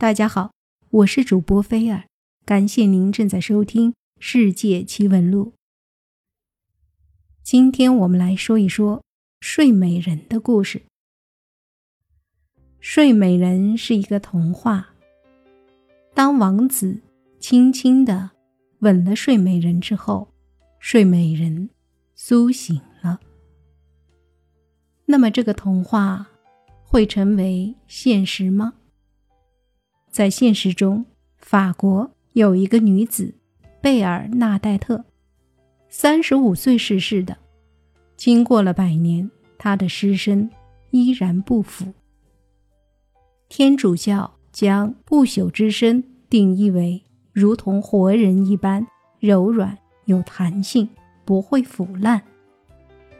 大家好，我是主播菲尔，感谢您正在收听《世界奇闻录》。今天我们来说一说睡美人的故事。睡美人是一个童话。当王子轻轻的吻了睡美人之后，睡美人苏醒了。那么，这个童话会成为现实吗？在现实中，法国有一个女子贝尔纳代特，三十五岁逝世的。经过了百年，她的尸身依然不腐。天主教将不朽之身定义为如同活人一般柔软、有弹性，不会腐烂。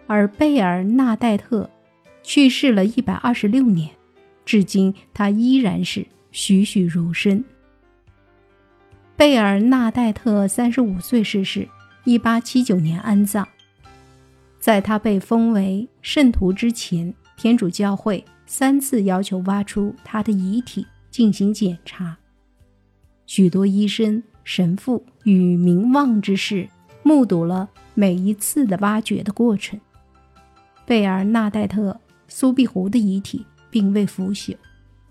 而贝尔纳代特去世了一百二十六年，至今她依然是。栩栩如生。贝尔纳代特三十五岁逝世，一八七九年安葬。在他被封为圣徒之前，天主教会三次要求挖出他的遗体进行检查。许多医生、神父与名望之士目睹了每一次的挖掘的过程。贝尔纳代特苏必湖的遗体并未腐朽。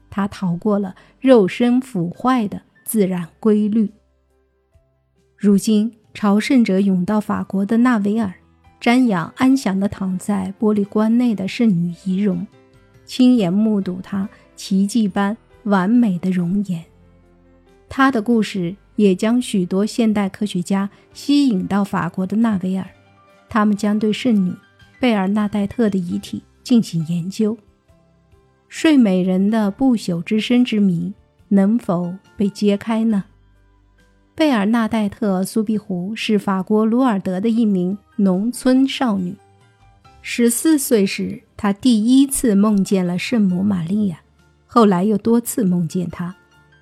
他逃过了肉身腐坏的自然规律。如今，朝圣者涌到法国的纳维尔，瞻仰安详地躺在玻璃棺内的圣女遗容，亲眼目睹她奇迹般完美的容颜。他的故事也将许多现代科学家吸引到法国的纳维尔，他们将对圣女贝尔纳代特的遗体进行研究。睡美人的不朽之身之谜能否被揭开呢？贝尔纳代特·苏必湖是法国鲁尔德的一名农村少女。十四岁时，她第一次梦见了圣母玛利亚，后来又多次梦见她。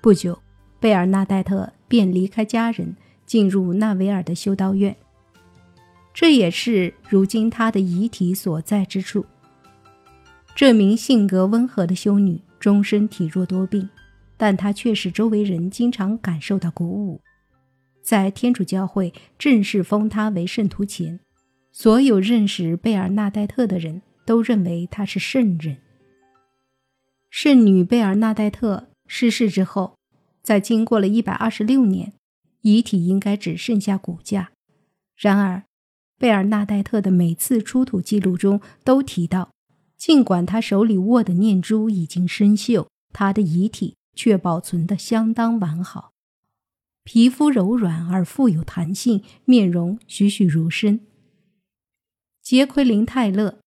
不久，贝尔纳代特便离开家人，进入纳维尔的修道院，这也是如今她的遗体所在之处。这名性格温和的修女终身体弱多病，但她却使周围人经常感受到鼓舞。在天主教会正式封她为圣徒前，所有认识贝尔纳代特的人都认为她是圣人。圣女贝尔纳代特逝世之后，在经过了一百二十六年，遗体应该只剩下骨架。然而，贝尔纳代特的每次出土记录中都提到。尽管他手里握的念珠已经生锈，他的遗体却保存得相当完好，皮肤柔软而富有弹性，面容栩栩如生。杰奎琳·泰勒，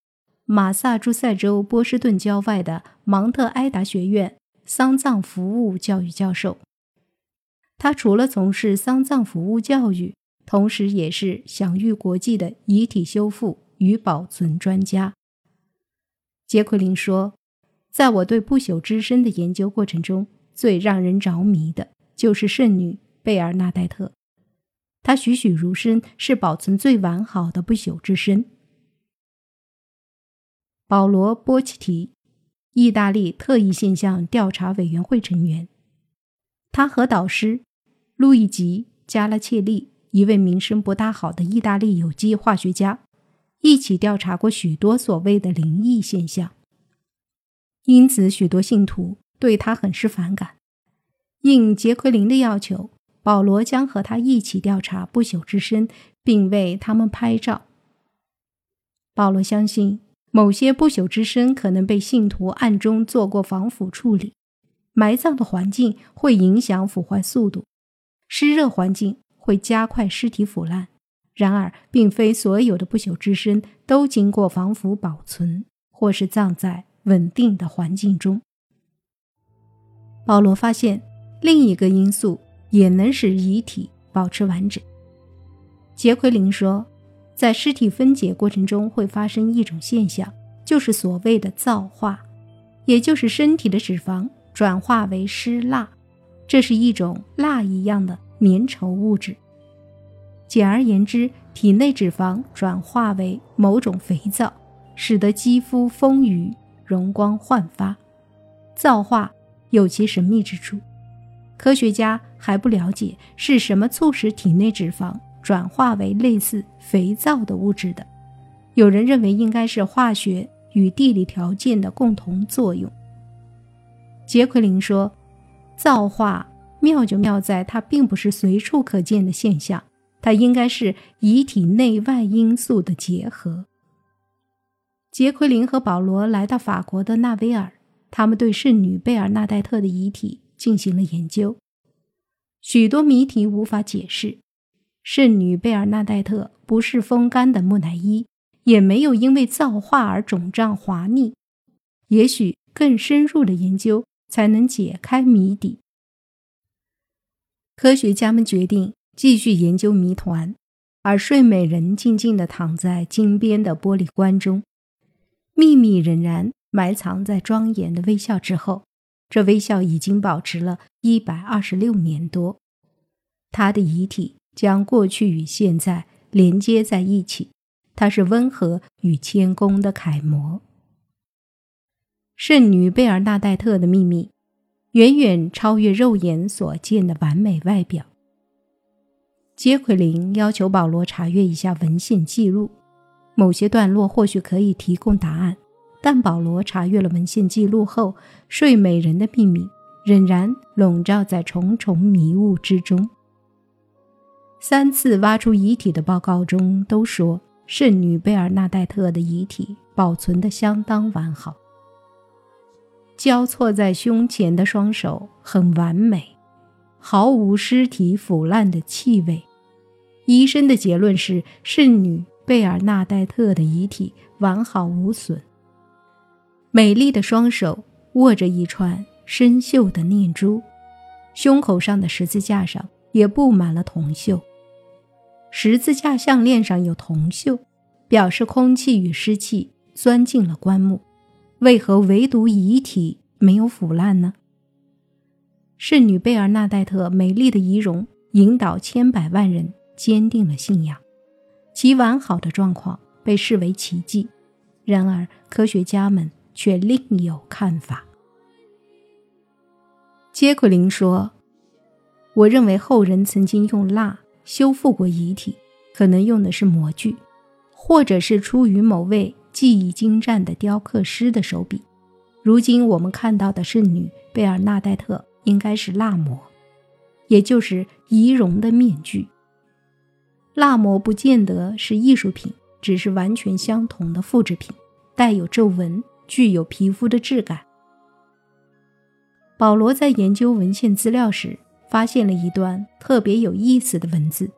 马萨诸塞州波士顿郊外的芒特埃达学院丧葬服务教育教授。他除了从事丧葬服务教育，同时也是享誉国际的遗体修复与保存专家。杰奎琳说：“在我对不朽之身的研究过程中，最让人着迷的就是圣女贝尔纳代特。她栩栩如生，是保存最完好的不朽之身。”保罗·波奇提，意大利特异现象调查委员会成员，他和导师路易吉·加拉切利，一位名声不大好的意大利有机化学家。一起调查过许多所谓的灵异现象，因此许多信徒对他很是反感。应杰奎琳的要求，保罗将和他一起调查不朽之身，并为他们拍照。保罗相信，某些不朽之身可能被信徒暗中做过防腐处理，埋葬的环境会影响腐坏速度，湿热环境会加快尸体腐烂。然而，并非所有的不朽之身都经过防腐保存，或是葬在稳定的环境中。保罗发现另一个因素也能使遗体保持完整。杰奎琳说，在尸体分解过程中会发生一种现象，就是所谓的皂化，也就是身体的脂肪转化为湿蜡，这是一种蜡一样的粘稠物质。简而言之，体内脂肪转化为某种肥皂，使得肌肤丰腴、容光焕发。皂化有其神秘之处，科学家还不了解是什么促使体内脂肪转化为类似肥皂的物质的。有人认为应该是化学与地理条件的共同作用。杰奎琳说：“造化妙就妙在它并不是随处可见的现象，它应该是遗体内外因素的结合。”杰奎琳和保罗来到法国的纳维尔，他们对圣女贝尔纳代特的遗体进行了研究。许多谜题无法解释。圣女贝尔纳代特不是风干的木乃伊。也没有因为造化而肿胀滑腻，也许更深入的研究才能解开谜底。科学家们决定继续研究谜团，而睡美人静静地躺在金边的玻璃棺中，秘密仍然埋藏在庄严的微笑之后。这微笑已经保持了一百二十六年多，他的遗体将过去与现在连接在一起。她是温和与谦恭的楷模。圣女贝尔纳代特的秘密，远远超越肉眼所见的完美外表。杰奎琳要求保罗查阅一下文献记录，某些段落或许可以提供答案。但保罗查阅了文献记录后，睡美人的秘密仍然笼罩在重重迷雾之中。三次挖出遗体的报告中都说。圣女贝尔纳代特的遗体保存得相当完好，交错在胸前的双手很完美，毫无尸体腐烂的气味。医生的结论是，圣女贝尔纳代特的遗体完好无损。美丽的双手握着一串生锈的念珠，胸口上的十字架上也布满了铜锈。十字架项链上有铜锈，表示空气与湿气钻进了棺木。为何唯独遗体没有腐烂呢？圣女贝尔纳代特美丽的仪容引导千百万人坚定了信仰，其完好的状况被视为奇迹。然而，科学家们却另有看法。杰奎琳说：“我认为后人曾经用蜡。”修复过遗体，可能用的是模具，或者是出于某位技艺精湛的雕刻师的手笔。如今我们看到的圣女贝尔纳代特应该是蜡模，也就是仪容的面具。蜡模不见得是艺术品，只是完全相同的复制品，带有皱纹，具有皮肤的质感。保罗在研究文献资料时。发现了一段特别有意思的文字。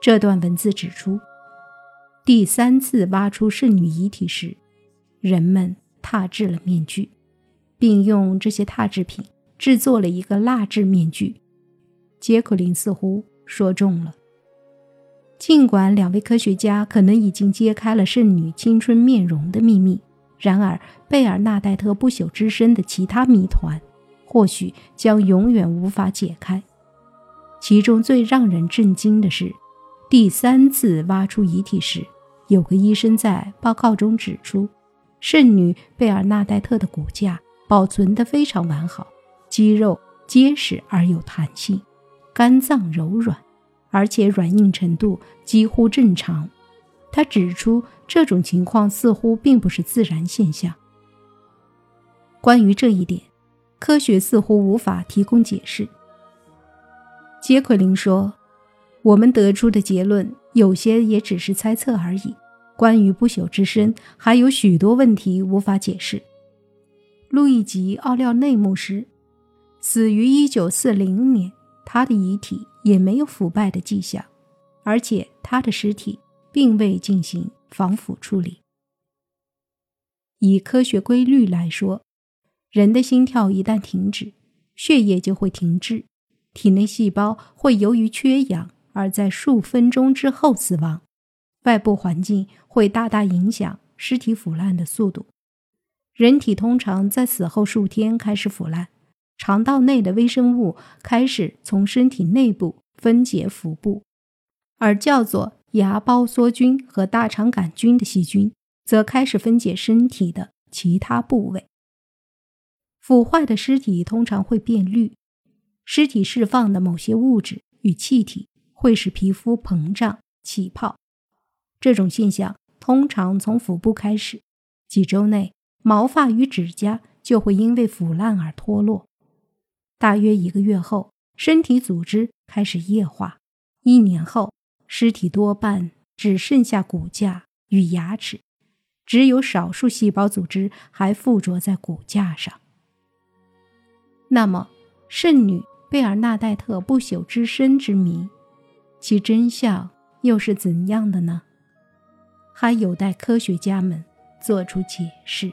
这段文字指出，第三次挖出圣女遗体时，人们踏制了面具，并用这些踏制品制作了一个蜡制面具。杰克林似乎说中了。尽管两位科学家可能已经揭开了圣女青春面容的秘密，然而贝尔纳代特不朽之身的其他谜团。或许将永远无法解开。其中最让人震惊的是，第三次挖出遗体时，有个医生在报告中指出，圣女贝尔纳代特的骨架保存得非常完好，肌肉结实而有弹性，肝脏柔软，而且软硬程度几乎正常。他指出，这种情况似乎并不是自然现象。关于这一点。科学似乎无法提供解释。杰奎琳说：“我们得出的结论有些也只是猜测而已。关于不朽之身，还有许多问题无法解释。”路易吉·奥廖内牧师死于1940年，他的遗体也没有腐败的迹象，而且他的尸体并未进行防腐处理。以科学规律来说。人的心跳一旦停止，血液就会停滞，体内细胞会由于缺氧而在数分钟之后死亡。外部环境会大大影响尸体腐烂的速度。人体通常在死后数天开始腐烂，肠道内的微生物开始从身体内部分解腹部，而叫做芽孢梭菌和大肠杆菌的细菌则开始分解身体的其他部位。腐坏的尸体通常会变绿，尸体释放的某些物质与气体会使皮肤膨胀起泡，这种现象通常从腹部开始，几周内毛发与指甲就会因为腐烂而脱落。大约一个月后，身体组织开始液化，一年后，尸体多半只剩下骨架与牙齿，只有少数细胞组织还附着在骨架上。那么，圣女。贝尔纳代特不朽之身之谜，其真相又是怎样的呢？还有待科学家们做出解释。